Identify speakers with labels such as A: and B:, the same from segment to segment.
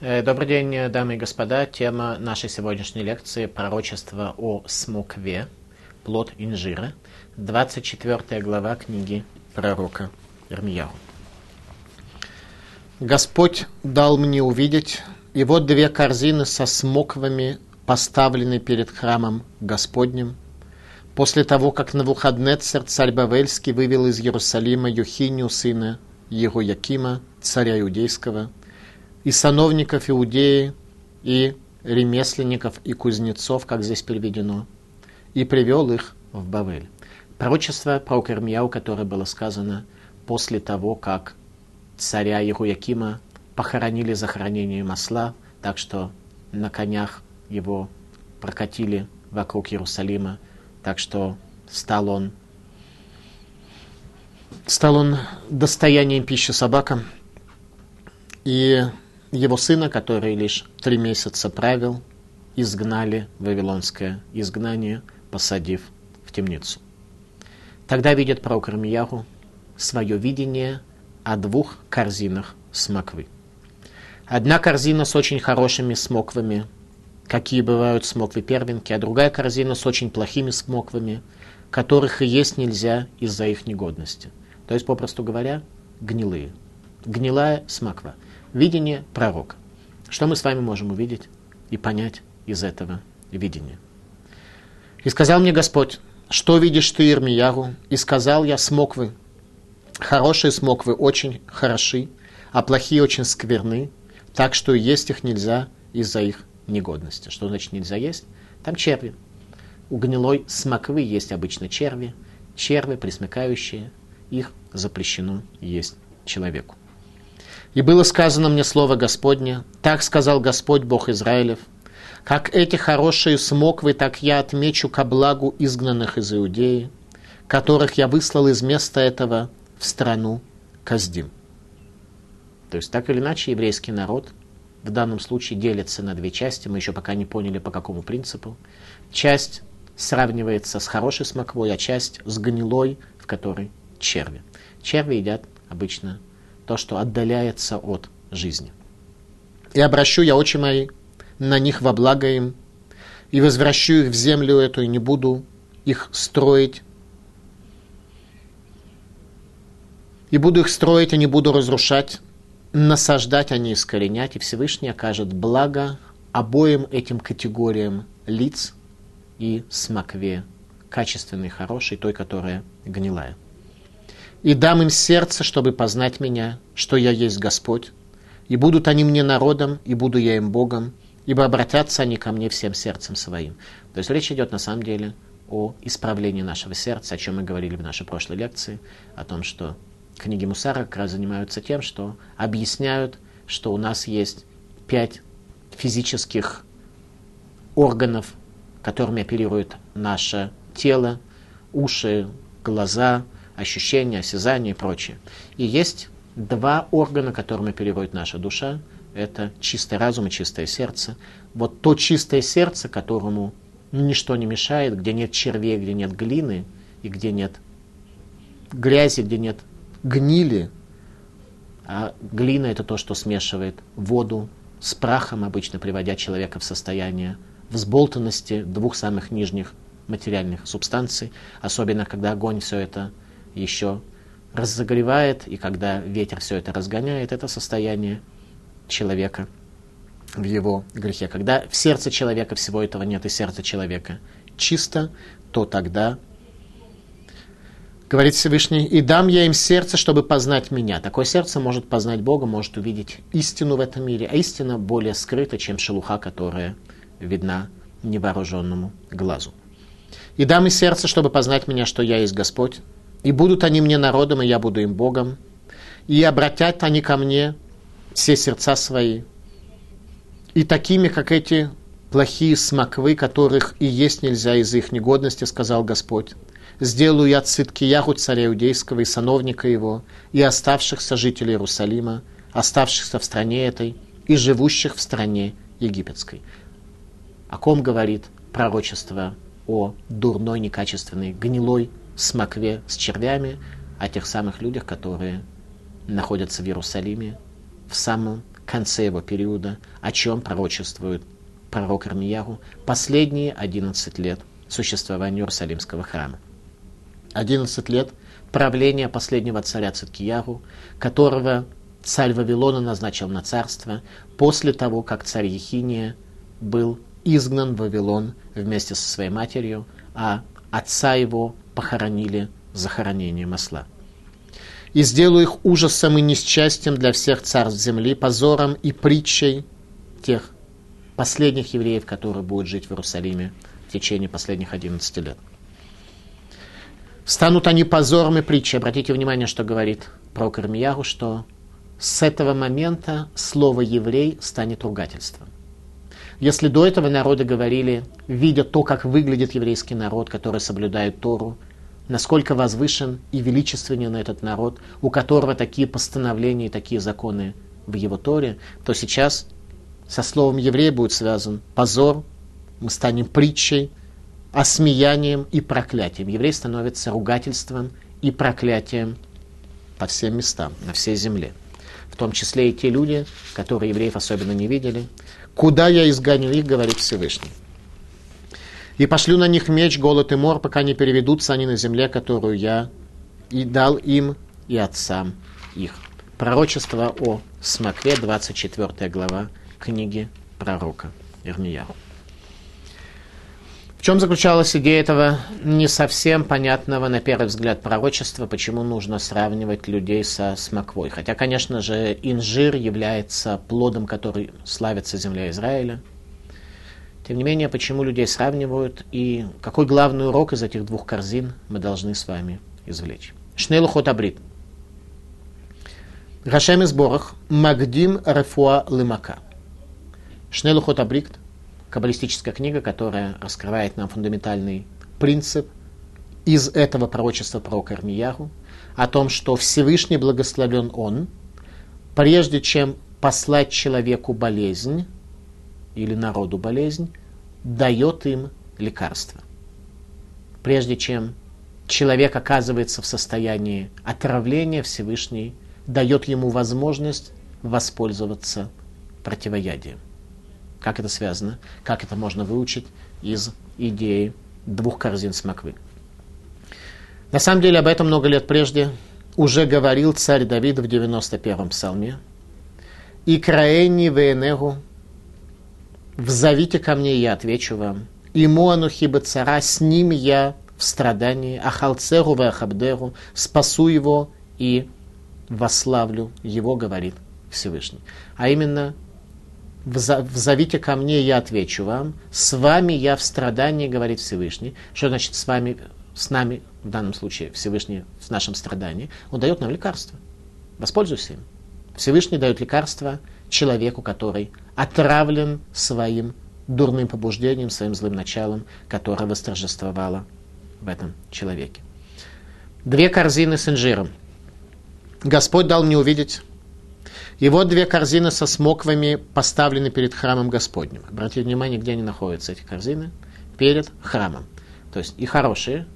A: Э, Добрый день, дамы и господа. Тема нашей сегодняшней лекции – пророчество о смокве, плод инжира, 24 глава книги пророка Ирмияу. Господь дал мне увидеть, и вот две корзины со смоквами поставлены перед храмом Господним. После того, как Навуходнецер, царь Бавельский, вывел из Иерусалима Юхинию, сына Якима, царя иудейского – и сановников Иудеи, и ремесленников, и кузнецов, как здесь переведено, и привел их в Бавель. Пророчество про Кермияу, которое было сказано после того, как царя Ируякима похоронили за хранение масла, так что на конях его прокатили вокруг Иерусалима, так что стал он, стал он достоянием пищи собакам. И его сына, который лишь три месяца правил, изгнали Вавилонское изгнание, посадив в темницу. Тогда видит пророк Рамияху свое видение о двух корзинах смоквы. Одна корзина с очень хорошими смоквами, какие бывают смоквы первенки, а другая корзина с очень плохими смоквами, которых и есть нельзя из-за их негодности. То есть, попросту говоря, гнилые. Гнилая смоква – видение пророка. Что мы с вами можем увидеть и понять из этого видения? И сказал мне Господь, что видишь ты, Ирмияру? И сказал я, смоквы. Хорошие смоквы очень хороши, а плохие очень скверны, так что есть их нельзя из-за их негодности. Что значит нельзя есть? Там черви. У гнилой смоквы есть обычно черви, черви, присмыкающие, их запрещено есть человеку. И было сказано мне слово Господне, так сказал Господь Бог Израилев, как эти хорошие смоквы, так я отмечу ко благу изгнанных из Иудеи, которых я выслал из места этого в страну Каздим. То есть, так или иначе, еврейский народ в данном случае делится на две части. Мы еще пока не поняли, по какому принципу. Часть сравнивается с хорошей смоквой, а часть с гнилой, в которой черви. Черви едят обычно то, что отдаляется от жизни. И обращу я очи мои на них во благо им, и возвращу их в землю эту, и не буду их строить. И буду их строить, и не буду разрушать, насаждать, а не искоренять, и Всевышний окажет благо обоим этим категориям лиц и смокве, качественной, хорошей, той, которая гнилая и дам им сердце, чтобы познать меня, что я есть Господь. И будут они мне народом, и буду я им Богом, ибо обратятся они ко мне всем сердцем своим. То есть речь идет на самом деле о исправлении нашего сердца, о чем мы говорили в нашей прошлой лекции, о том, что книги Мусара как раз занимаются тем, что объясняют, что у нас есть пять физических органов, которыми оперирует наше тело, уши, глаза, ощущения, осязание и прочее. И есть два органа, которыми переводит наша душа. Это чистый разум и чистое сердце. Вот то чистое сердце, которому ничто не мешает, где нет червей, где нет глины, и где нет грязи, где нет гнили. А глина это то, что смешивает воду с прахом, обычно приводя человека в состояние взболтанности двух самых нижних материальных субстанций, особенно когда огонь все это еще разогревает, и когда ветер все это разгоняет, это состояние человека в его грехе. Когда в сердце человека всего этого нет, и сердце человека чисто, то тогда, говорит Всевышний, и дам я им сердце, чтобы познать меня. Такое сердце может познать Бога, может увидеть истину в этом мире, а истина более скрыта, чем шелуха, которая видна невооруженному глазу. И дам им сердце, чтобы познать меня, что я есть Господь, и будут они мне народом, и я буду им Богом. И обратят они ко мне все сердца свои. И такими, как эти плохие смоквы, которых и есть нельзя из их негодности, сказал Господь. Сделаю я Циткиягу царя Иудейского и сановника его, и оставшихся жителей Иерусалима, оставшихся в стране этой, и живущих в стране египетской. О ком говорит пророчество о дурной, некачественной, гнилой смокве с червями, о тех самых людях, которые находятся в Иерусалиме, в самом конце его периода, о чем пророчествует пророк Армиягу последние 11 лет существования Иерусалимского храма. 11 лет правления последнего царя Циткиягу, которого царь Вавилона назначил на царство после того, как царь Ехиния был изгнан в Вавилон вместе со своей матерью, а отца его похоронили захоронением осла. «И сделаю их ужасом и несчастьем для всех царств земли, позором и притчей тех последних евреев, которые будут жить в Иерусалиме в течение последних 11 лет». Станут они позором и притчей. Обратите внимание, что говорит про Кармияру, что с этого момента слово «еврей» станет ругательством. Если до этого народы говорили, видя то, как выглядит еврейский народ, который соблюдает Тору, насколько возвышен и величественен этот народ, у которого такие постановления и такие законы в его Торе, то сейчас со словом «еврей» будет связан позор, мы станем притчей, осмеянием и проклятием. Еврей становится ругательством и проклятием по всем местам, на всей земле. В том числе и те люди, которые евреев особенно не видели. «Куда я изгоню их?» — говорит Всевышний. «И пошлю на них меч, голод и мор, пока не переведутся они на земле, которую я и дал им и отцам их». Пророчество о Смокве, 24 глава книги пророка Ирмияу чем заключалась идея этого не совсем понятного на первый взгляд пророчества, почему нужно сравнивать людей со смоквой? Хотя, конечно же, инжир является плодом, который славится земля Израиля. Тем не менее, почему людей сравнивают и какой главный урок из этих двух корзин мы должны с вами извлечь? Шнейлу абрит. Гашем из Борах, Магдим Рефуа Лымака. Шнейлу абрит – каббалистическая книга, которая раскрывает нам фундаментальный принцип из этого пророчества про Кармияру, о том, что Всевышний благословлен Он, прежде чем послать человеку болезнь или народу болезнь, дает им лекарство. Прежде чем человек оказывается в состоянии отравления, Всевышний дает ему возможность воспользоваться противоядием. Как это связано? Как это можно выучить из идеи двух корзин с моквы? На самом деле об этом много лет прежде уже говорил царь Давид в 91-м псалме. «И краэни венегу, взовите ко мне, я отвечу вам. И моану хиба цара, с ним я в страдании, ахалцеру вахабдеру, спасу его и вославлю его, говорит Всевышний. А именно, «Взовите ко мне, я отвечу вам, с вами я в страдании, говорит Всевышний». Что значит с вами, с нами, в данном случае Всевышний в нашем страдании? Он дает нам лекарство. Воспользуйся им. Всевышний дает лекарство человеку, который отравлен своим дурным побуждением, своим злым началом, которое восторжествовало в этом человеке. Две корзины с инжиром. Господь дал мне увидеть и вот две корзины со смоквами поставлены перед храмом Господним. Обратите внимание, где они находятся, эти корзины. Перед храмом. То есть и хорошие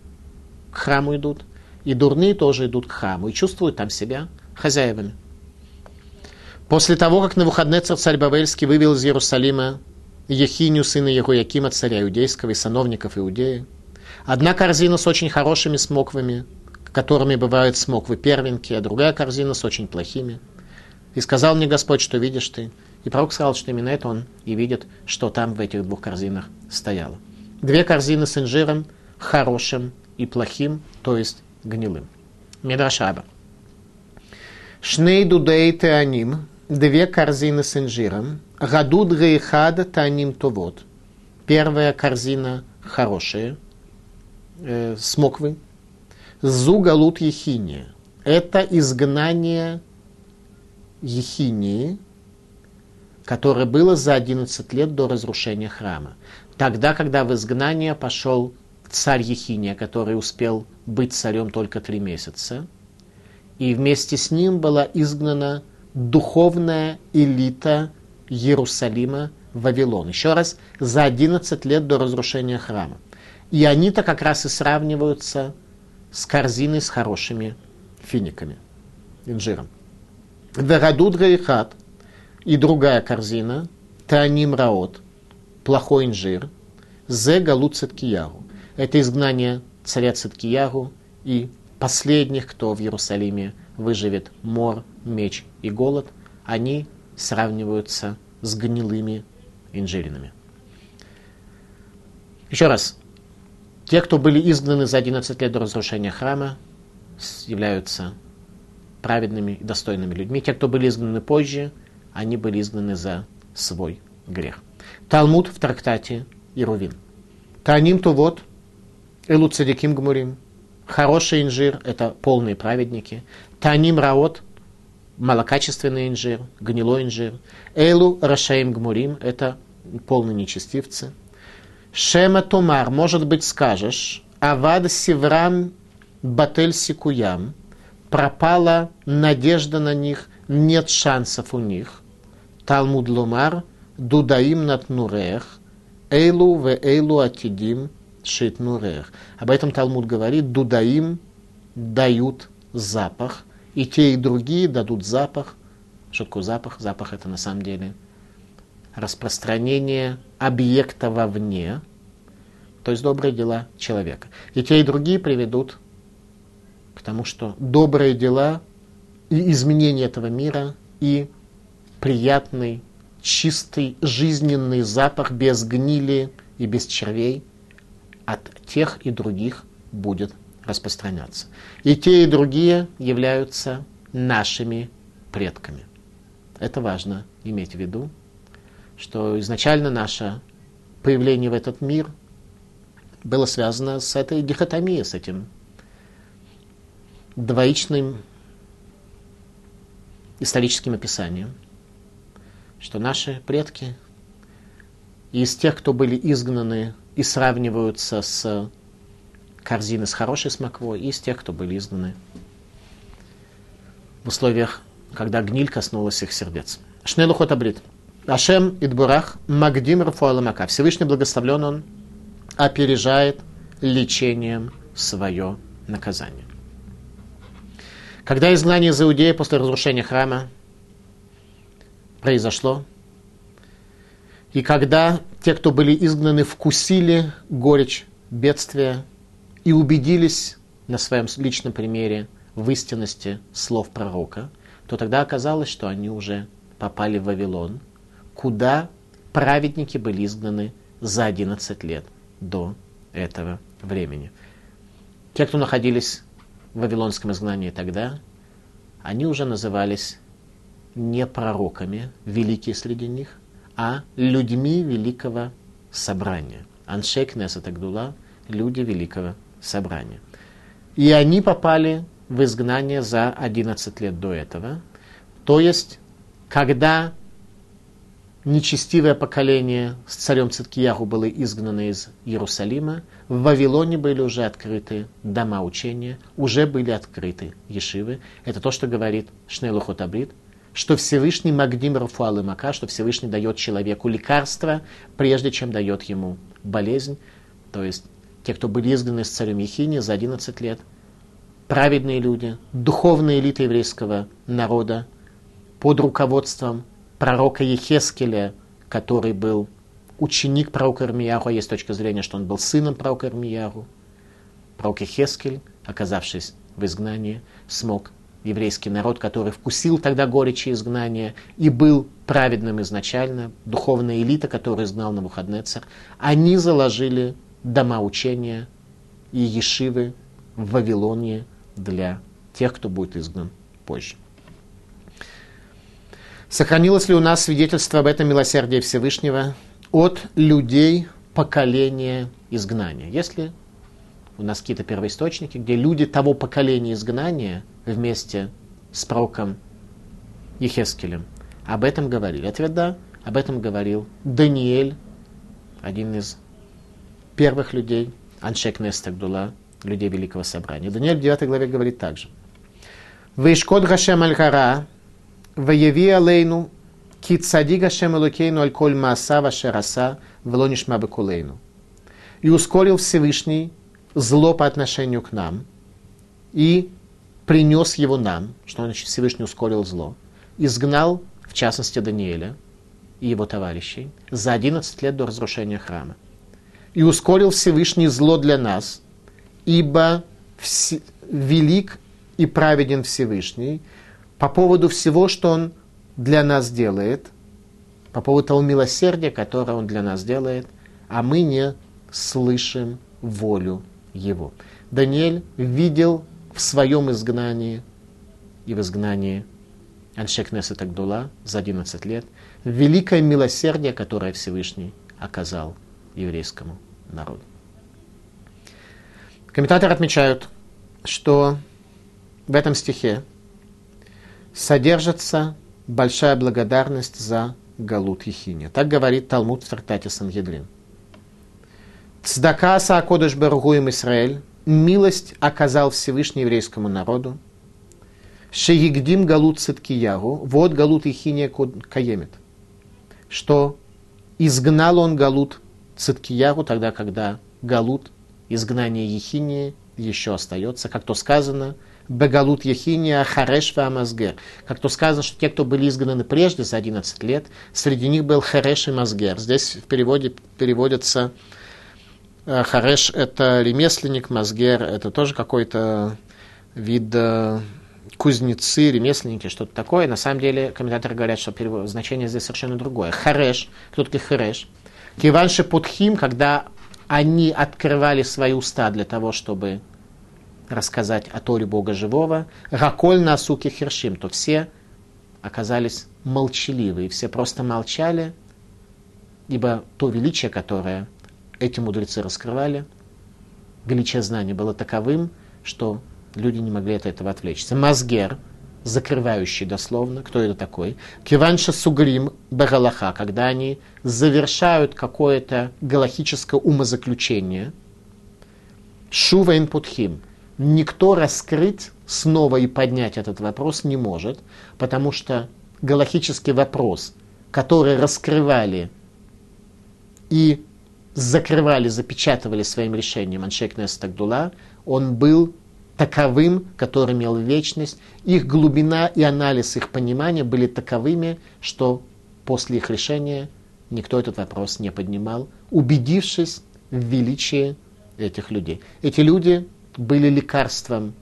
A: к храму идут, и дурные тоже идут к храму, и чувствуют там себя хозяевами. После того, как на выходные царь Бавельский вывел из Иерусалима Ехиню, сына Егоякима, царя иудейского и сановников Иудеи, одна корзина с очень хорошими смоквами, которыми бывают смоквы первенки, а другая корзина с очень плохими – и сказал мне Господь, что видишь ты. И пророк сказал, что именно это он и видит, что там в этих двух корзинах стояло. Две корзины с инжиром, хорошим и плохим, то есть гнилым. Медрашаба. Шней теаним, две корзины с инжиром, гадуд гейхада таним товод. Первая корзина хорошая, э, смоквы. Зугалут ехиния. Это изгнание Ехинии, которое было за 11 лет до разрушения храма. Тогда, когда в изгнание пошел царь Ехиния, который успел быть царем только три месяца, и вместе с ним была изгнана духовная элита Иерусалима Вавилон. Еще раз, за 11 лет до разрушения храма. И они-то как раз и сравниваются с корзиной с хорошими финиками, инжиром. Верадут Гаихат, и другая корзина, Тааним Раот, плохой инжир, Зе Галут Циткияру. Это изгнание царя Циткияру и последних, кто в Иерусалиме выживет мор, меч и голод, они сравниваются с гнилыми инжиринами. Еще раз. Те, кто были изгнаны за 11 лет до разрушения храма, являются праведными и достойными людьми. Те, кто были изгнаны позже, они были изгнаны за свой грех. Талмуд в трактате Ирувин. Таним то вот, Элу Цадиким Гмурим. Хороший инжир – это полные праведники. Таним Раот – малокачественный инжир, гнилой инжир. Элу Рашаим Гмурим – это полные нечестивцы. Шема Тумар, может быть, скажешь, Авад Сиврам Батель Сикуям, пропала надежда на них, нет шансов у них. Талмуд Лумар, Дудаим над Нурех, Эйлу в Эйлу Атидим Шит Нурех. Об этом Талмуд говорит, Дудаим дают запах, и те, и другие дадут запах. Что такое запах? Запах это на самом деле распространение объекта вовне, то есть добрые дела человека. И те, и другие приведут к тому, что добрые дела и изменение этого мира, и приятный, чистый, жизненный запах без гнили и без червей от тех и других будет распространяться. И те, и другие являются нашими предками. Это важно иметь в виду, что изначально наше появление в этот мир было связано с этой дихотомией, с этим двоичным историческим описанием, что наши предки из тех, кто были изгнаны и сравниваются с корзиной с хорошей смоквой, и из тех, кто были изгнаны в условиях, когда гниль коснулась их сердец. Шнелухот абрит. Ашем Идбурах Магдим Рафуаламака. Всевышний благословлен он, опережает лечением свое наказание. Когда изгнание из Иудеи после разрушения храма произошло, и когда те, кто были изгнаны, вкусили горечь бедствия и убедились на своем личном примере в истинности слов пророка, то тогда оказалось, что они уже попали в Вавилон – куда праведники были изгнаны за 11 лет до этого времени. Те, кто находились Вавилонском изгнании тогда, они уже назывались не пророками, великие среди них, а людьми великого собрания. Аншек Несатагдула – люди великого собрания. И они попали в изгнание за 11 лет до этого. То есть, когда нечестивое поколение с царем Циткияху было изгнано из Иерусалима, в Вавилоне были уже открыты дома учения, уже были открыты ешивы. Это то, что говорит Шнейлу Хотабрид, что Всевышний Магдим Рафуал и Мака, что Всевышний дает человеку лекарство, прежде чем дает ему болезнь. То есть те, кто были изгнаны с царем Ехини за 11 лет, праведные люди, духовная элита еврейского народа под руководством пророка Ехескеля, который был ученик пророка Ирмияру, а есть точка зрения, что он был сыном пророка Ирмияру. Пророк Ехескель, оказавшись в изгнании, смог еврейский народ, который вкусил тогда горечи изгнания и был праведным изначально, духовная элита, которую изгнал на Навуходнецер, они заложили дома учения и ешивы в Вавилоне для тех, кто будет изгнан позже. Сохранилось ли у нас свидетельство об этом милосердии Всевышнего от людей поколения изгнания? Если у нас какие-то первоисточники, где люди того поколения изгнания вместе с пророком Ехескелем об этом говорили? Ответ да, об этом говорил Даниэль, один из первых людей, Аншек Нестагдула, людей Великого Собрания. Даниэль в 9 главе говорит также. Вейшкод Гашем Аль-Хара, Ваяви алейну, ки цадига шем элокейну аль коль мааса вашераса, велонишма бекулейну. И ускорил Всевышний зло по отношению к нам, и принес его нам, что значит Всевышний ускорил зло, изгнал в частности Даниэля и его товарищей, за 11 лет до разрушения храма. И ускорил Всевышний зло для нас, ибо вс... велик и праведен Всевышний по поводу всего, что Он для нас делает, по поводу того милосердия, которое Он для нас делает, а мы не слышим волю Его. Даниэль видел в своем изгнании и в изгнании Аншек Несет Агдула за 11 лет великое милосердие, которое Всевышний оказал еврейскому народу. Комментаторы отмечают, что в этом стихе содержится большая благодарность за Галут Ехиня. Так говорит Талмуд в трактате Сангедрин. Цдака Саакодыш Баргуем Израиль, милость оказал Всевышний еврейскому народу, Шеигдим Галут Циткиягу, вот Галут Ихиния Каемит, что изгнал он Галут Циткиягу тогда, когда Галут, изгнание Ехинии, еще остается, как то сказано, Бегалут Ехиния Хареш Амазгер. Как то сказано, что те, кто были изгнаны прежде за 11 лет, среди них был Хареш и Мазгер. Здесь в переводе переводится э, Хареш – это ремесленник, Мазгер – это тоже какой-то вид э, кузнецы, ремесленники, что-то такое. На самом деле, комментаторы говорят, что значение здесь совершенно другое. Хареш, кто такой Хареш? Киванши Путхим, когда они открывали свои уста для того, чтобы рассказать о Торе Бога Живого, Раколь на суке Хершим, то все оказались молчаливы, все просто молчали, ибо то величие, которое эти мудрецы раскрывали, величие знания было таковым, что люди не могли от этого отвлечься. Мазгер, закрывающий дословно, кто это такой? Киванша сугрим баралаха, когда они завершают какое-то галахическое умозаключение. Шува путхим. Никто раскрыть снова и поднять этот вопрос не может, потому что галахический вопрос, который раскрывали и закрывали, запечатывали своим решением Аншек Нестагдула, он был таковым, который имел вечность. Их глубина и анализ их понимания были таковыми, что после их решения никто этот вопрос не поднимал, убедившись в величии этих людей. Эти люди были лекарством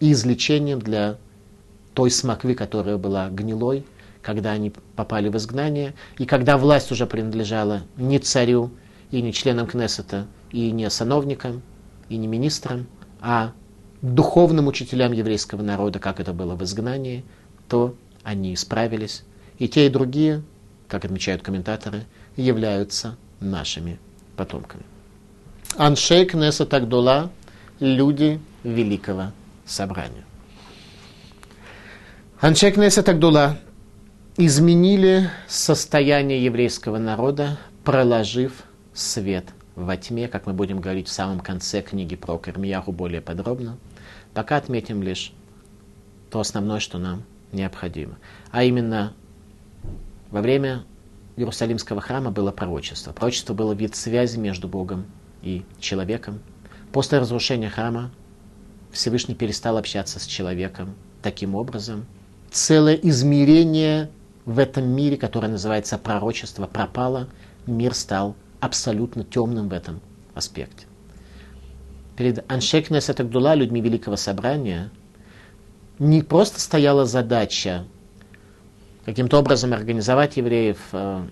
A: и излечением для той смоквы, которая была гнилой, когда они попали в изгнание, и когда власть уже принадлежала не царю, и не членам Кнессета, и не сановникам, и не министрам, а духовным учителям еврейского народа, как это было в изгнании, то они исправились. И те, и другие, как отмечают комментаторы, являются нашими потомками. Аншей Кнеса Тагдула – люди великого собрания. Аншей Кнеса Тагдула изменили состояние еврейского народа, проложив свет во тьме, как мы будем говорить в самом конце книги про Кармияху более подробно – Пока отметим лишь то основное, что нам необходимо. А именно, во время Иерусалимского храма было пророчество. Пророчество было вид связи между Богом и человеком. После разрушения храма Всевышний перестал общаться с человеком таким образом. Целое измерение в этом мире, которое называется пророчество, пропало. Мир стал абсолютно темным в этом аспекте перед Аншекнес Атагдула, людьми Великого Собрания, не просто стояла задача каким-то образом организовать евреев, э,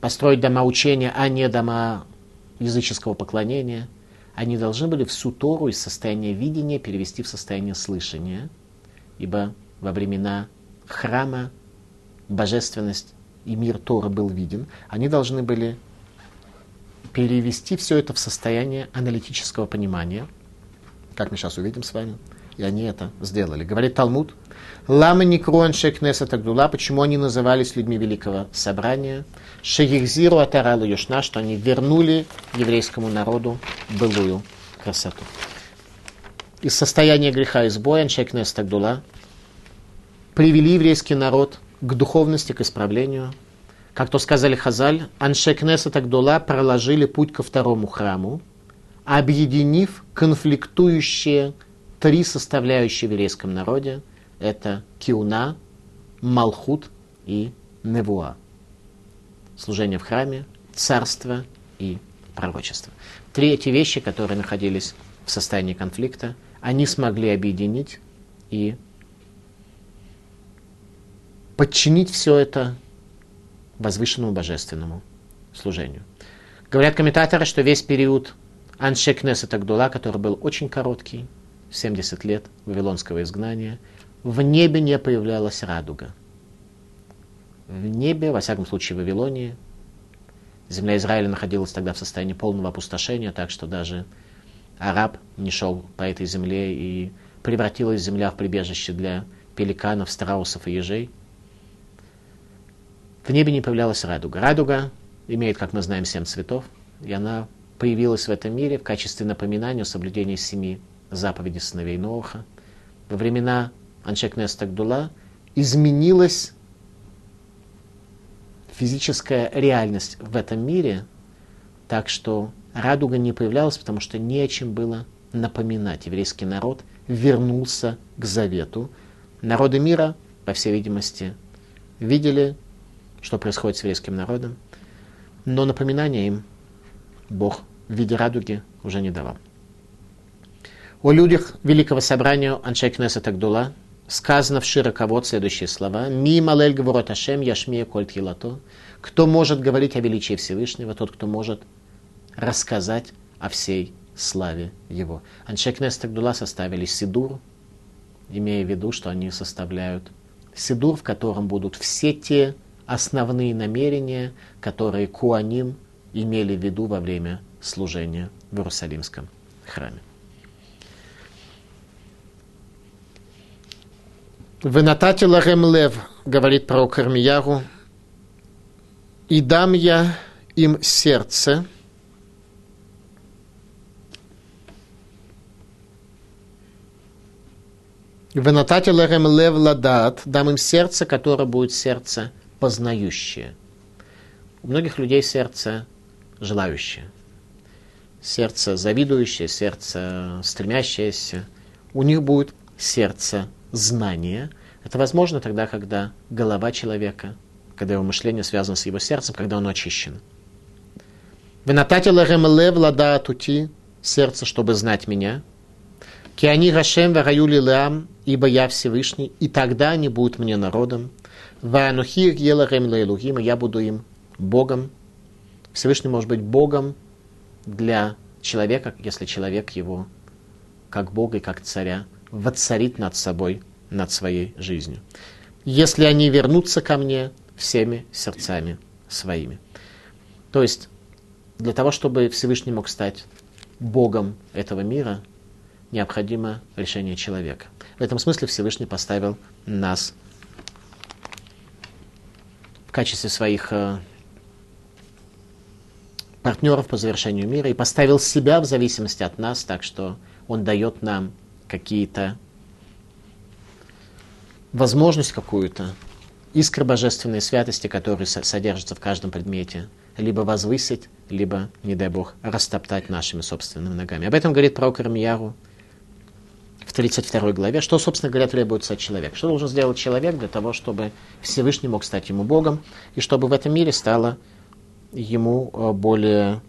A: построить дома учения, а не дома языческого поклонения. Они должны были всю Тору из состояния видения перевести в состояние слышания, ибо во времена храма божественность и мир Торы был виден. Они должны были перевести все это в состояние аналитического понимания, как мы сейчас увидим с вами. И они это сделали. Говорит Талмуд, Лама Никруан Шекнеса Тагдула, почему они назывались людьми Великого Собрания, Шеихзиру Атаралу Юшна, что они вернули еврейскому народу былую красоту. Из состояния греха и сбоя Шекнеса Тагдула привели еврейский народ к духовности, к исправлению – как то сказали Хазаль, Аншекнеса Тагдула проложили путь ко второму храму, объединив конфликтующие три составляющие в еврейском народе. Это Киуна, Малхут и невуа. Служение в храме, царство и пророчество. Три эти вещи, которые находились в состоянии конфликта, они смогли объединить и подчинить все это возвышенному божественному служению. Говорят комментаторы, что весь период Аншекнеса Тагдула, который был очень короткий, 70 лет вавилонского изгнания, в небе не появлялась радуга. В небе, во всяком случае в Вавилонии, земля Израиля находилась тогда в состоянии полного опустошения, так что даже араб не шел по этой земле и превратилась земля в прибежище для пеликанов, страусов и ежей. В небе не появлялась радуга. Радуга имеет, как мы знаем, семь цветов, и она появилась в этом мире в качестве напоминания о соблюдении семи заповедей сыновей Ноха. Во времена Аншекнес Тагдула изменилась физическая реальность в этом мире, так что радуга не появлялась, потому что не о чем было напоминать. Еврейский народ вернулся к завету. Народы мира, по всей видимости, видели, что происходит с еврейским народом, но напоминания им Бог в виде радуги уже не давал. О людях Великого Собрания Аншей Кнеса Тагдула сказано в широковод следующие слова. «Ми малель говорот Ашем, яшмия коль тхилато». Кто может говорить о величии Всевышнего, тот, кто может рассказать о всей славе Его. Аншей Кнеса Тагдула составили Сидур, имея в виду, что они составляют Сидур, в котором будут все те основные намерения, которые Куаним имели в виду во время служения в Иерусалимском храме. Венатати ларем лев, говорит про Кармияру, и дам я им сердце, Венатати ларем лев ладат, дам им сердце, которое будет сердце познающее. У многих людей сердце желающее, сердце завидующее, сердце стремящееся. У них будет сердце знания. Это возможно тогда, когда голова человека, когда его мышление связано с его сердцем, когда оно очищено. Венатати ларем лев лада тути, сердце, чтобы знать меня. Киани Рашем вараюли лам, ибо я Всевышний, и тогда они будут мне народом. Ванухир еларем лейлухим, я буду им Богом. Всевышний может быть Богом для человека, если человек его, как Бога и как царя, воцарит над собой, над своей жизнью. Если они вернутся ко мне всеми сердцами своими. То есть, для того, чтобы Всевышний мог стать Богом этого мира, необходимо решение человека. В этом смысле Всевышний поставил нас качестве своих э, партнеров по завершению мира и поставил себя в зависимости от нас, так что он дает нам какие-то возможность какую-то, искры божественной святости, которые содержатся в каждом предмете, либо возвысить, либо, не дай Бог, растоптать нашими собственными ногами. Об этом говорит пророк Ирмияру в 32 главе, что, собственно говоря, требуется от человека. Что должен сделать человек для того, чтобы Всевышний мог стать ему Богом, и чтобы в этом мире стало ему э, более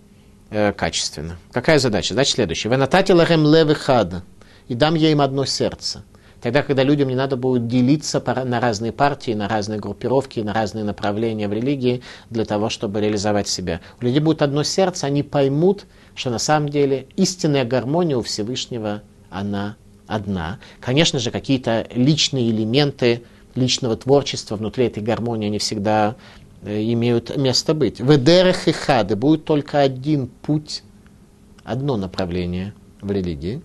A: э, качественно. Какая задача? Задача следующая. «Венатати лахем левы хад» и дам я им одно сердце. Тогда, когда людям не надо будет делиться на разные партии, на разные группировки, на разные направления в религии для того, чтобы реализовать себя. У людей будет одно сердце, они поймут, что на самом деле истинная гармония у Всевышнего, она одна. Конечно же, какие-то личные элементы личного творчества внутри этой гармонии, они всегда э, имеют место быть. В Эдерах и Хады будет только один путь, одно направление в религии.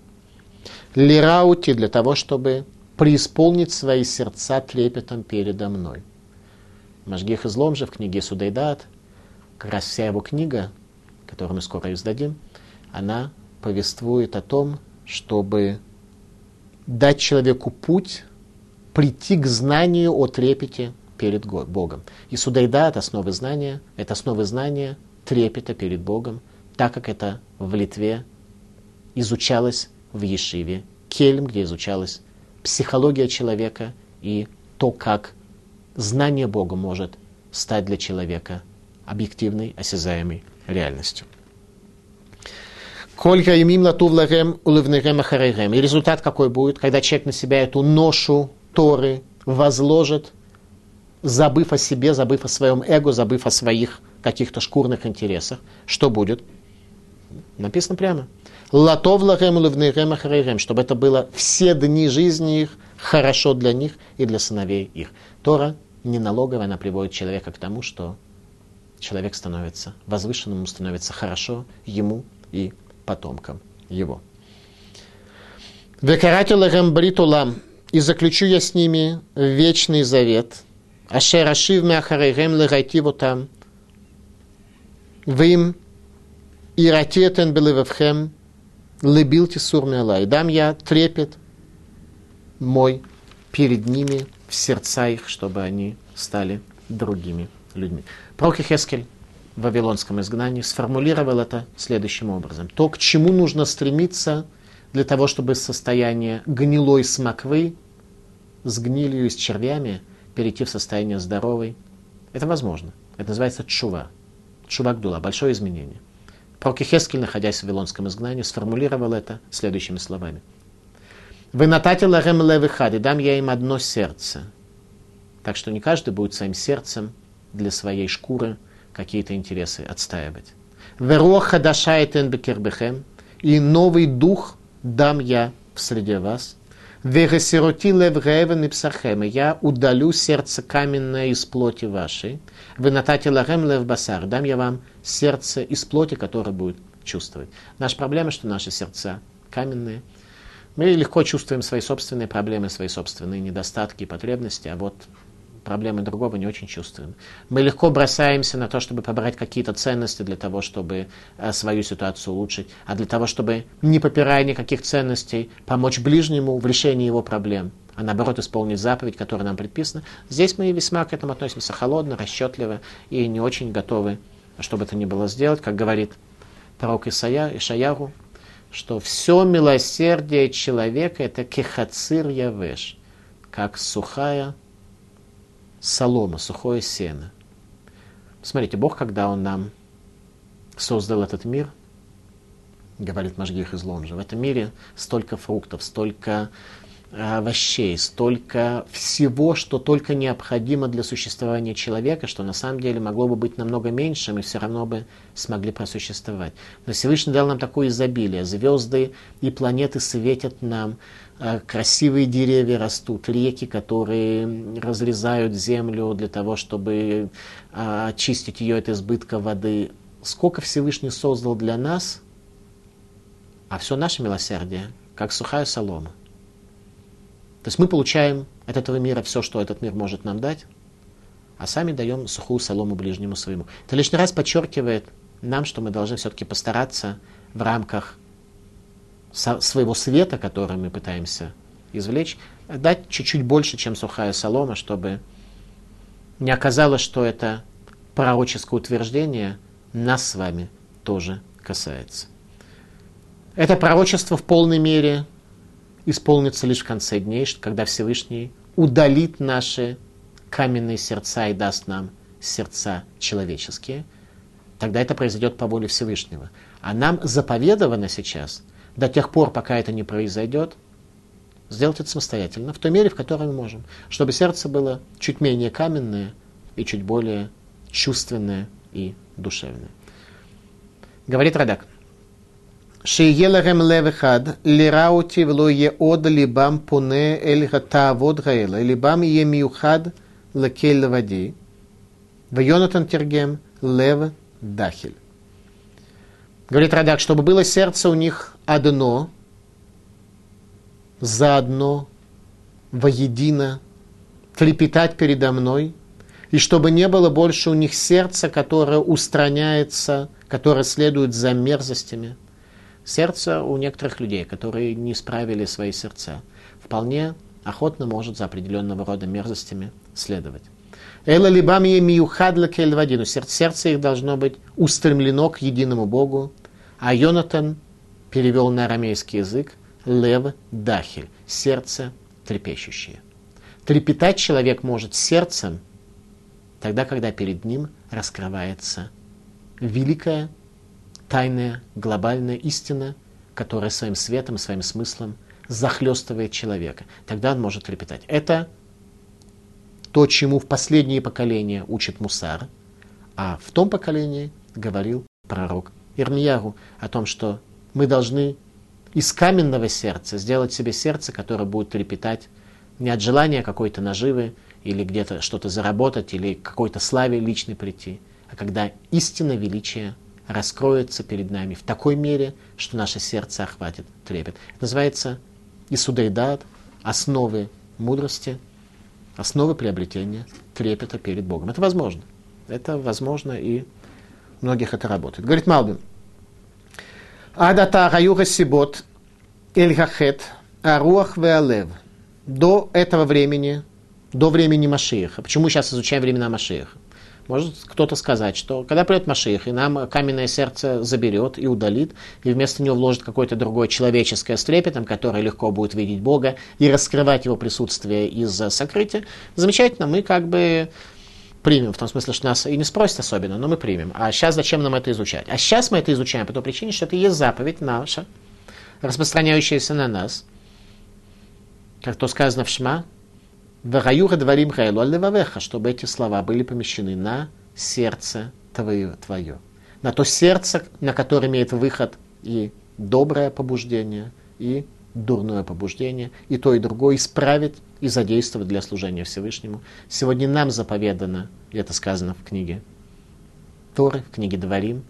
A: Лираути для того, чтобы преисполнить свои сердца трепетом передо мной. Машгих излом же в книге Судайдат, как раз вся его книга, которую мы скоро издадим, она повествует о том, чтобы дать человеку путь прийти к знанию о трепете перед Богом. И судайда это основы знания, это основы знания трепета перед Богом, так как это в Литве изучалось в Ешиве, Кельм, где изучалась психология человека и то, как знание Бога может стать для человека объективной, осязаемой реальностью. Колька имим латув лагем уливнегем ахарегем. И результат какой будет, когда человек на себя эту ношу Торы возложит, забыв о себе, забыв о своем эго, забыв о своих каких-то шкурных интересах. Что будет? Написано прямо. Латов лагем уливнегем ахарегем. Чтобы это было все дни жизни их хорошо для них и для сыновей их. Тора не налоговая, она приводит человека к тому, что человек становится возвышенным, становится хорошо ему и потомкам его. Векаратю бритулам, и заключу я с ними вечный завет. Ашер ашив мяхарейгем легайтиву там. Вим иратетен белевевхем лебилти сурмяла. И дам я трепет мой перед ними в сердца их, чтобы они стали другими людьми. Пророк Хескель в Вавилонском изгнании сформулировал это следующим образом. То, к чему нужно стремиться для того, чтобы состояние гнилой смоквы с гнилью и с червями перейти в состояние здоровой, это возможно. Это называется чува. Чува гдула, большое изменение. Пророк Хескель, находясь в Вавилонском изгнании, сформулировал это следующими словами. «Вы нататила рем левыхады, дам я им одно сердце». Так что не каждый будет своим сердцем для своей шкуры какие-то интересы отстаивать. Вероха дашайтен бекербехем, и новый дух дам я в среде вас. Вегасироти лев гевен и псахем, я удалю сердце каменное из плоти вашей. Вы натати лагем лев басар, дам я вам сердце из плоти, которое будет чувствовать. Наша проблема, что наши сердца каменные. Мы легко чувствуем свои собственные проблемы, свои собственные недостатки и потребности, а вот проблемы другого не очень чувствуем. Мы легко бросаемся на то, чтобы побрать какие-то ценности для того, чтобы э, свою ситуацию улучшить, а для того, чтобы, не попирая никаких ценностей, помочь ближнему в решении его проблем, а наоборот исполнить заповедь, которая нам предписана. Здесь мы весьма к этому относимся холодно, расчетливо и не очень готовы, чтобы это ни было сделать, как говорит пророк Исая, Ишаяру, что все милосердие человека это кехацир явеш, как сухая солома, сухое сено. Смотрите, Бог, когда Он нам создал этот мир, говорит Машгих из Ломжа, в этом мире столько фруктов, столько овощей, столько всего, что только необходимо для существования человека, что на самом деле могло бы быть намного меньше, мы все равно бы смогли просуществовать. Но Всевышний дал нам такое изобилие. Звезды и планеты светят нам, Э, красивые деревья растут, реки, которые разрезают землю для того, чтобы э, очистить ее от избытка воды. Сколько Всевышний создал для нас, а все наше милосердие, как сухая солома. То есть мы получаем от этого мира все, что этот мир может нам дать, а сами даем сухую солому ближнему своему. Это лишний раз подчеркивает нам, что мы должны все-таки постараться в рамках своего света, который мы пытаемся извлечь, дать чуть-чуть больше, чем сухая солома, чтобы не оказалось, что это пророческое утверждение нас с вами тоже касается. Это пророчество в полной мере исполнится лишь в конце дней, когда Всевышний удалит наши каменные сердца и даст нам сердца человеческие. Тогда это произойдет по воле Всевышнего. А нам заповедовано сейчас до тех пор, пока это не произойдет, сделать это самостоятельно, в той мере, в которой мы можем, чтобы сердце было чуть менее каменное и чуть более чувственное и душевное. Говорит Радак. Шиелахем левехад, лираути вло еод либам пуне эль таавод гаэла, либам емиюхад лакель лавади. Вайонатан тергем лев дахель. Говорит Радак, чтобы было сердце у них одно, заодно, воедино, трепетать передо мной, и чтобы не было больше у них сердца, которое устраняется, которое следует за мерзостями – Сердце у некоторых людей, которые не справили свои сердца, вполне охотно может за определенного рода мерзостями следовать. Эла либами миюхадла. Сердце их должно быть устремлено к единому Богу, а Йонатан перевел на арамейский язык лев дахель, сердце трепещущее. Трепетать человек может сердцем тогда, когда перед ним раскрывается великая, тайная, глобальная истина, которая своим светом, своим смыслом захлестывает человека. Тогда он может трепетать. Это то, чему в последние поколения учит Мусар, а в том поколении говорил пророк Ирмиягу о том, что мы должны из каменного сердца сделать себе сердце, которое будет трепетать не от желания какой-то наживы или где-то что-то заработать или какой-то славе личной прийти, а когда истинное величие раскроется перед нами в такой мере, что наше сердце охватит трепет. Это называется Исудайдат, основы мудрости, основы приобретения трепета перед Богом. Это возможно. Это возможно и у многих это работает. Говорит Малбин, Адата Гаюга Сибот Эль Гахет Аруах Веалев. До этого времени, до времени Машииха. Почему сейчас изучаем времена Машииха? Может кто-то сказать, что когда придет Машиих, и нам каменное сердце заберет и удалит, и вместо него вложит какое-то другое человеческое с трепетом, которое легко будет видеть Бога и раскрывать его присутствие из-за сокрытия, замечательно, мы как бы примем, в том смысле, что нас и не спросят особенно, но мы примем. А сейчас зачем нам это изучать? А сейчас мы это изучаем по той причине, что это есть заповедь наша, распространяющаяся на нас, как то сказано в Шма, Вараюха дворим хайлу аллевавеха, чтобы эти слова были помещены на сердце твое, твое. На то сердце, на которое имеет выход и доброе побуждение, и дурное побуждение, и то, и другое исправить и задействовать для служения Всевышнему. Сегодня нам заповедано, и это сказано в книге Торы, в книге Дворим,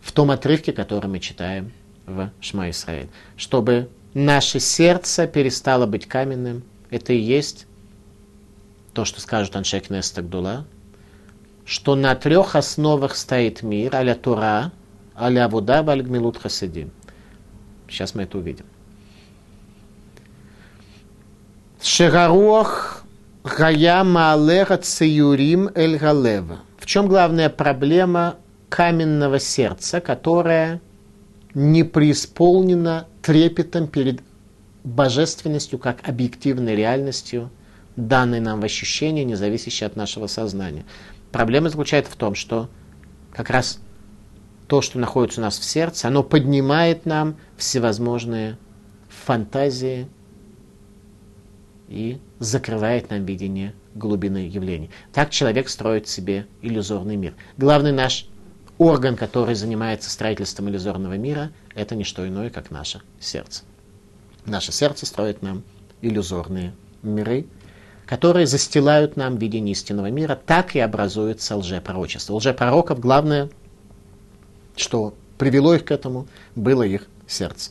A: в том отрывке, который мы читаем в Шма Исраиль, чтобы наше сердце перестало быть каменным. Это и есть то, что скажут Аншек Нестагдула, что на трех основах стоит мир, аля Тура, аля Вуда, аль Гмилут Хасидим. Сейчас мы это увидим. Шегаруах Гая Маалеха Циюрим Эль Галева. В чем главная проблема каменного сердца, которое не преисполнено трепетом перед божественностью как объективной реальностью – данные нам в ощущения, не зависящие от нашего сознания. Проблема заключается в том, что как раз то, что находится у нас в сердце, оно поднимает нам всевозможные фантазии и закрывает нам видение глубины явлений. Так человек строит себе иллюзорный мир. Главный наш орган, который занимается строительством иллюзорного мира, это не что иное, как наше сердце. Наше сердце строит нам иллюзорные миры, которые застилают нам видение истинного мира, так и образуется лжепророчество. Лжепророков главное, что привело их к этому, было их сердце.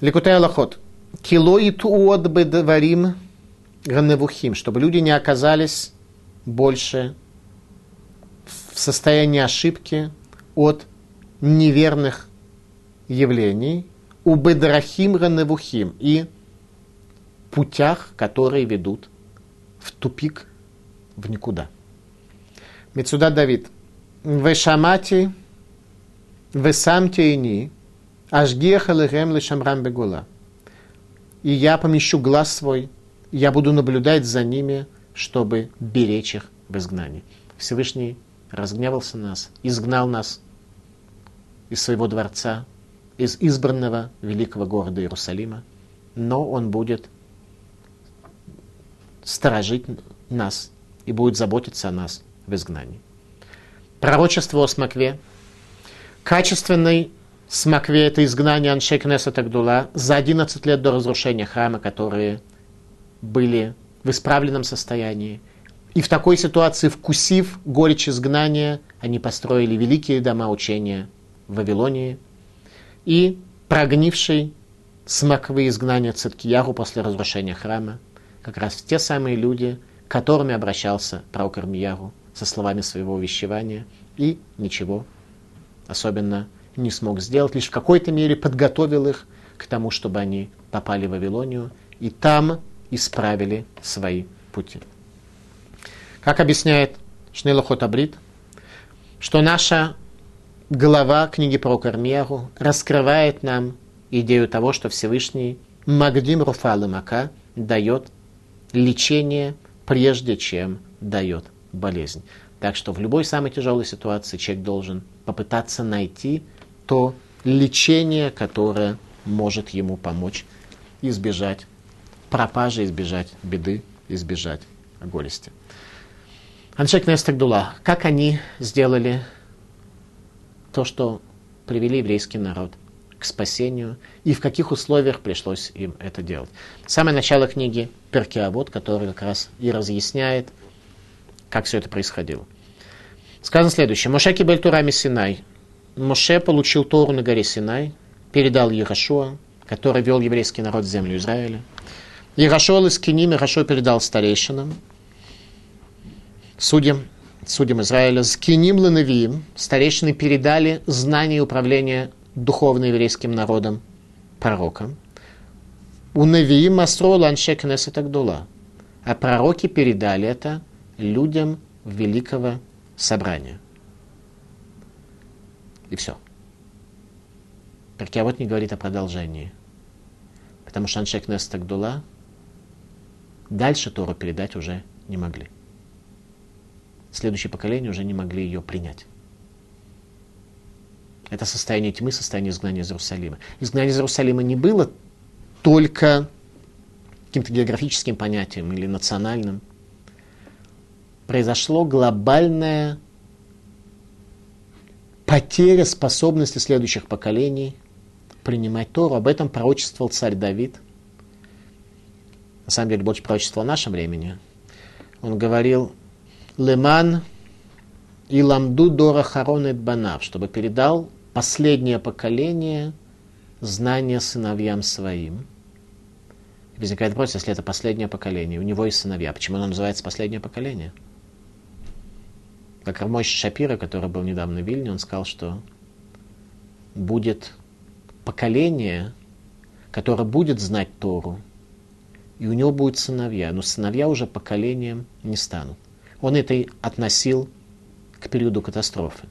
A: Ликутай Аллахот. Кило и туот бедварим ганевухим, чтобы люди не оказались больше в состоянии ошибки от неверных явлений, у бедрахим ганевухим и путях, которые ведут в тупик, в никуда. Мецуда Давид. Вешамати, весамте ини, ашгеха лехем лешамрам бегула. И я помещу глаз свой, я буду наблюдать за ними, чтобы беречь их в изгнании. Всевышний разгневался на нас, изгнал нас из своего дворца, из избранного великого города Иерусалима, но он будет сторожить нас и будет заботиться о нас в изгнании. Пророчество о смокве. Качественный смокве – это изгнание Аншей Тагдула за 11 лет до разрушения храма, которые были в исправленном состоянии. И в такой ситуации, вкусив горечь изгнания, они построили великие дома учения в Вавилонии. И прогнивший смоквы изгнания Циткияру после разрушения храма – как раз те самые люди, к которым обращался пророк Ирмияру со словами своего увещевания и ничего особенно не смог сделать, лишь в какой-то мере подготовил их к тому, чтобы они попали в Вавилонию и там исправили свои пути. Как объясняет Шнелохот Абрид, что наша глава книги про Кармияру раскрывает нам идею того, что Всевышний Магдим Руфал Мака дает лечение, прежде чем дает болезнь. Так что в любой самой тяжелой ситуации человек должен попытаться найти то лечение, которое может ему помочь избежать пропажи, избежать беды, избежать горести. Аншек Нестагдула, как они сделали то, что привели еврейский народ к спасению, и в каких условиях пришлось им это делать. Самое начало книги Перкиавод, который как раз и разъясняет, как все это происходило. Сказано следующее. Моше кибель Турами Синай. Моше получил Тору на горе Синай, передал Ярошуа, который вел еврейский народ в землю Израиля. Ярошуа из Киним, Ярошуа передал старейшинам, судьям, судьям Израиля. С Киним Ланавиим старейшины передали знания и управление духовным еврейским народом пророкам. У Навиим Масро Ланшек Несет А пророки передали это людям великого собрания. И все. вот не говорит о продолжении. Потому что Аншек Нес Тагдула дальше Тору передать уже не могли. Следующее поколение уже не могли ее принять. Это состояние тьмы, состояние изгнания из Иерусалима. Изгнание из Иерусалима не было только каким-то географическим понятием или национальным произошло глобальная потеря способности следующих поколений принимать Тору. Об этом пророчествовал царь Давид. На самом деле, больше пророчествовал в нашем времени. Он говорил, Леман и ламду дора харонет банав, чтобы передал последнее поколение знания сыновьям своим. И возникает вопрос, если это последнее поколение, у него есть сыновья, почему оно называется последнее поколение? Как Рамойш Шапира, который был недавно в Вильне, он сказал, что будет поколение, которое будет знать Тору, и у него будут сыновья, но сыновья уже поколением не станут. Он это относил к периоду катастрофы.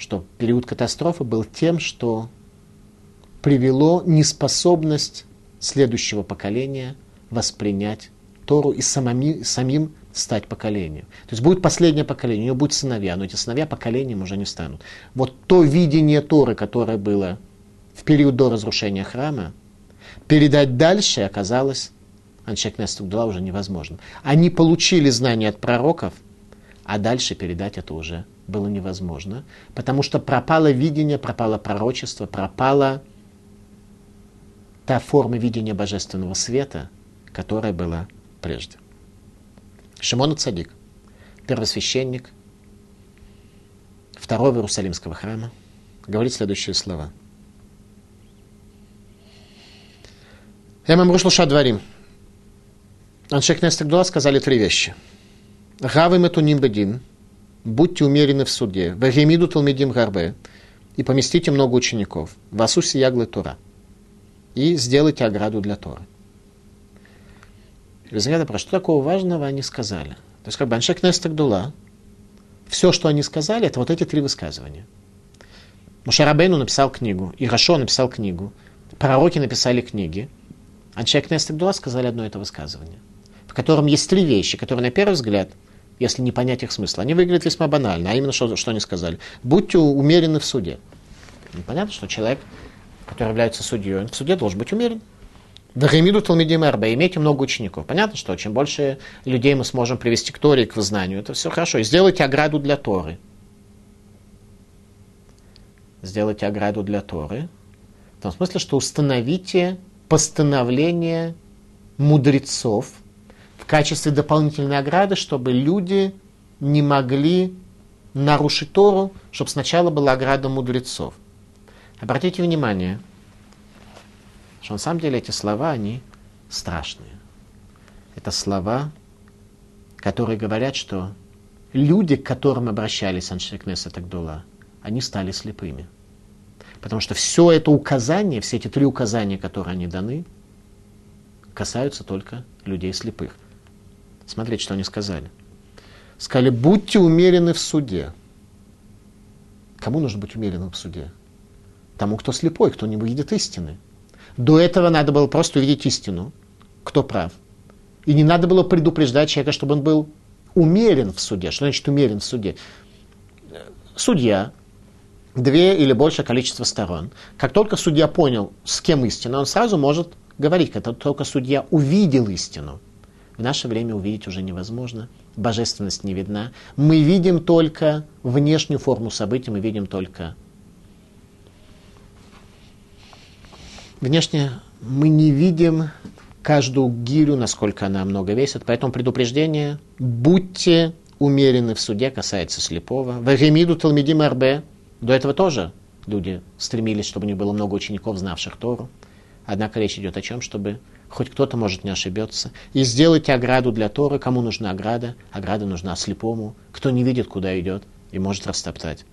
A: Что период катастрофы был тем, что привело неспособность следующего поколения воспринять Тору и самими, самим стать поколением. То есть будет последнее поколение, у него будут сыновья, но эти сыновья поколением уже не станут. Вот то видение Торы, которое было в период до разрушения храма, передать дальше оказалось Аншек Нестугдула уже невозможно. Они получили знания от пророков, а дальше передать это уже было невозможно, потому что пропало видение, пропало пророчество, пропала та форма видения божественного света, которая была прежде. Шимон Цадик, первосвященник второго Иерусалимского храма, говорит следующие слова. Я вам шлуша дворим. Аншек Нестагдула сказали три вещи. Гавы метуним бедин, будьте умерены в суде, вегемиду талмидим гарбе, и поместите много учеников, васуси яглы Тора, и сделайте ограду для Торы. Взгляда про что такого важного они сказали. То есть как бы Аншек Нестагдула, все, что они сказали, это вот эти три высказывания. Мушарабейну написал книгу, Ирашо написал книгу, пророки написали книги. Аншек Нестагдула сказали одно это высказывание, в котором есть три вещи, которые на первый взгляд, если не понять их смысла, они выглядят весьма банально. А именно, что, что они сказали? Будьте умерены в суде. Понятно, что человек, который является судьей, он в суде должен быть умерен. Вахимиду Талмидим Эрба, имейте много учеников. Понятно, что чем больше людей мы сможем привести к Торе, к вызнанию, это все хорошо. И сделайте ограду для Торы. Сделайте ограду для Торы. В том смысле, что установите постановление мудрецов качестве дополнительной ограды, чтобы люди не могли нарушить Тору, чтобы сначала была ограда мудрецов. Обратите внимание – что на самом деле эти слова, они страшные. Это слова, которые говорят, что люди, к которым обращались Аншекнеса Тагдула, они стали слепыми. Потому что все это указание, все эти три указания, которые они даны, касаются только людей слепых. Смотрите, что они сказали. Сказали, будьте умерены в суде. Кому нужно быть умеренным в суде? Тому, кто слепой, кто не видит истины. До этого надо было просто увидеть истину, кто прав. И не надо было предупреждать человека, чтобы он был умерен в суде. Что значит умерен в суде? Судья, две или большее количество сторон. Как только судья понял, с кем истина, он сразу может говорить, когда только судья увидел истину. В наше время увидеть уже невозможно. Божественность не видна. Мы видим только внешнюю форму событий, мы видим только Внешне мы не видим каждую гирю, насколько она много весит. Поэтому предупреждение, будьте умеренны в суде, касается слепого. Вагемиду Талмидим РБ. До этого тоже люди стремились, чтобы у них было много учеников, знавших Тору. Однако речь идет о чем, чтобы хоть кто-то может не ошибется. И сделайте ограду для Торы. Кому нужна ограда? Ограда нужна слепому, кто не видит, куда идет, и может растоптать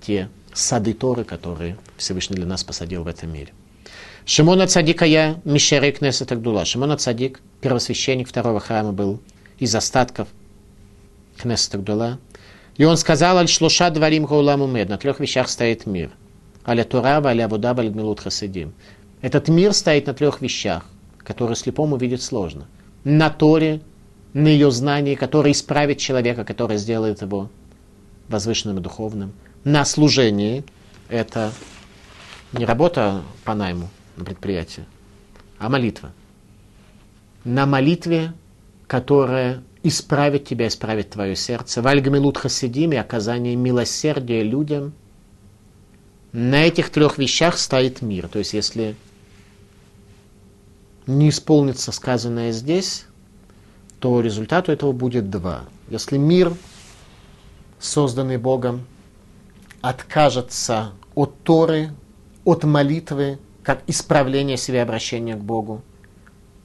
A: те сады Торы, которые Всевышний для нас посадил в этом мире. Шимона Цадика я Мишерей Кнесет Агдула. Шимона Цадик, первосвященник второго храма, был из остатков Кнесет Агдула. И он сказал, аль шлуша дворим гауламу мед, на трех вещах стоит мир. Аля Тура, аля Вуда, аля Гмилут Хасидим. Этот мир стоит на трех вещах, которые слепому видеть сложно. На Торе, на ее знании, которое исправит человека, которое сделает его возвышенным и духовным. На служении, это не работа по найму, на предприятии, а молитва. На молитве, которая исправит тебя, исправит твое сердце. Вальгамилут хасидим и оказание милосердия людям. На этих трех вещах стоит мир. То есть, если не исполнится сказанное здесь, то результату этого будет два. Если мир, созданный Богом, откажется от Торы, от молитвы, как исправление себя обращения к Богу.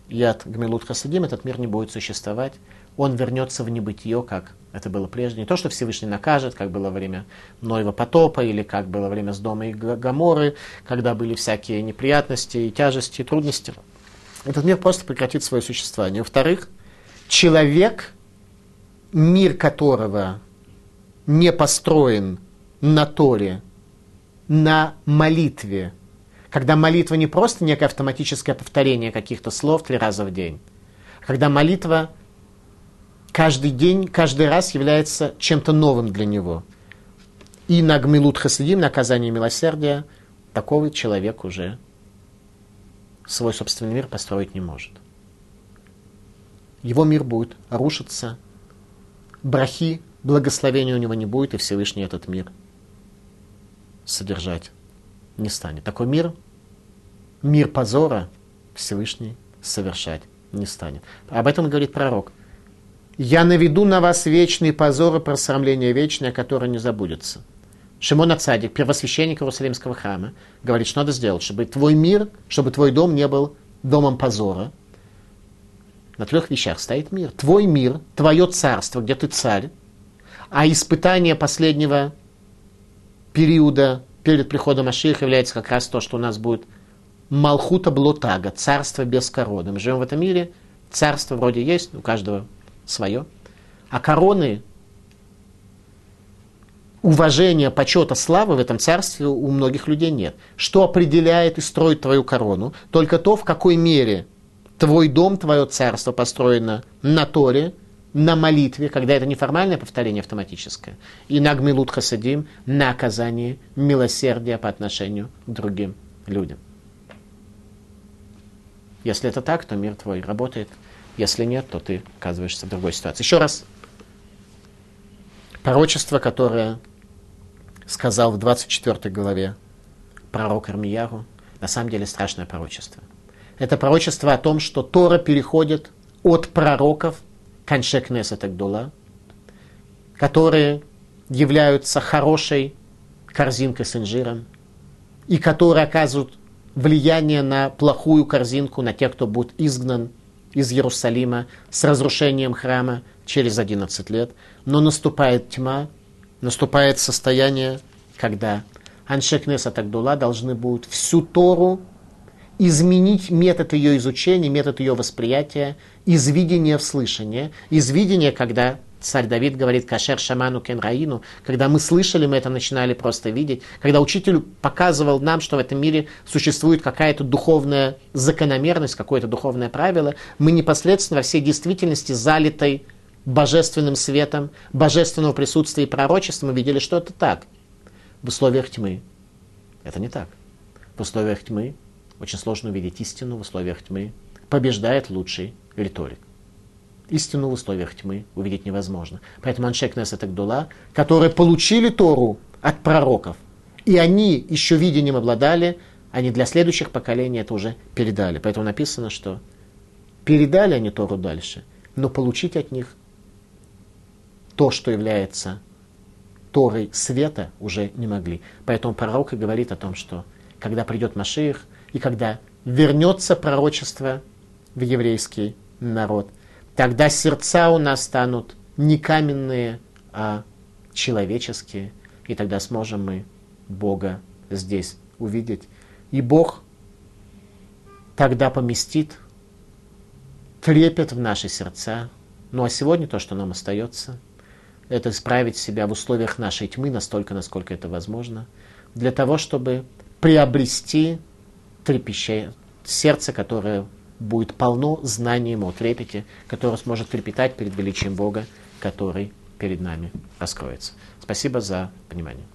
A: И от Гмилут Хасадим этот мир не будет существовать. Он вернется в небытие, как это было прежде. Не то, что Всевышний накажет, как было время Ноева потопа, или как было время Сдома и Гаморы, когда были всякие неприятности и тяжести, и трудности. Этот мир просто прекратит свое существование. Во-вторых, человек, мир которого не построен на Торе, на молитве, когда молитва не просто некое автоматическое повторение каких-то слов три раза в день, когда молитва каждый день, каждый раз является чем-то новым для него. И на гмилут хасидим, наказание милосердия, такого человек уже свой собственный мир построить не может. Его мир будет рушиться, брахи, благословения у него не будет, и Всевышний этот мир содержать не станет. Такой мир мир позора Всевышний совершать не станет. Об этом говорит пророк. «Я наведу на вас вечный позор и просрамление вечное, которое не забудется». Шимон Ацадик, первосвященник Иерусалимского храма, говорит, что надо сделать, чтобы твой мир, чтобы твой дом не был домом позора. На трех вещах стоит мир. Твой мир, твое царство, где ты царь, а испытание последнего периода перед приходом Ашиха является как раз то, что у нас будет Малхута Блотага, царство без короны. Мы живем в этом мире, царство вроде есть, у каждого свое. А короны, уважения, почета, славы в этом царстве у многих людей нет. Что определяет и строит твою корону? Только то, в какой мере твой дом, твое царство построено на Торе, на молитве, когда это неформальное повторение автоматическое, и на гмилут хасадим, на оказание милосердия по отношению к другим людям. Если это так, то мир твой работает. Если нет, то ты оказываешься в другой ситуации. Еще раз. Пророчество, которое сказал в 24 главе пророк Армияру, на самом деле страшное пророчество. Это пророчество о том, что Тора переходит от пророков к Аншекнесет Агдула, которые являются хорошей корзинкой с инжиром, и которые оказывают влияние на плохую корзинку, на тех, кто будет изгнан из Иерусалима с разрушением храма через 11 лет. Но наступает тьма, наступает состояние, когда Аншекнес Атагдула должны будут всю Тору изменить метод ее изучения, метод ее восприятия из видения в слышание, из видения, когда Царь Давид говорит «Кашер шаману кен раину». Когда мы слышали, мы это начинали просто видеть. Когда учитель показывал нам, что в этом мире существует какая-то духовная закономерность, какое-то духовное правило, мы непосредственно во всей действительности залитой божественным светом, божественного присутствия и пророчества, мы видели, что это так. В условиях тьмы это не так. В условиях тьмы очень сложно увидеть истину, в условиях тьмы побеждает лучший риторик. Истину в условиях тьмы увидеть невозможно. Поэтому Аншек Несет Агдула, которые получили Тору от пророков, и они еще видением обладали, они для следующих поколений это уже передали. Поэтому написано, что передали они Тору дальше, но получить от них то, что является Торой света, уже не могли. Поэтому пророк и говорит о том, что когда придет Машиих, и когда вернется пророчество в еврейский народ – Тогда сердца у нас станут не каменные, а человеческие. И тогда сможем мы Бога здесь увидеть. И Бог тогда поместит трепет в наши сердца. Ну а сегодня то, что нам остается, это исправить себя в условиях нашей тьмы настолько, насколько это возможно, для того, чтобы приобрести трепещение, сердце, которое будет полно знанием о трепете, которое сможет трепетать перед величием Бога, который перед нами раскроется. Спасибо за внимание.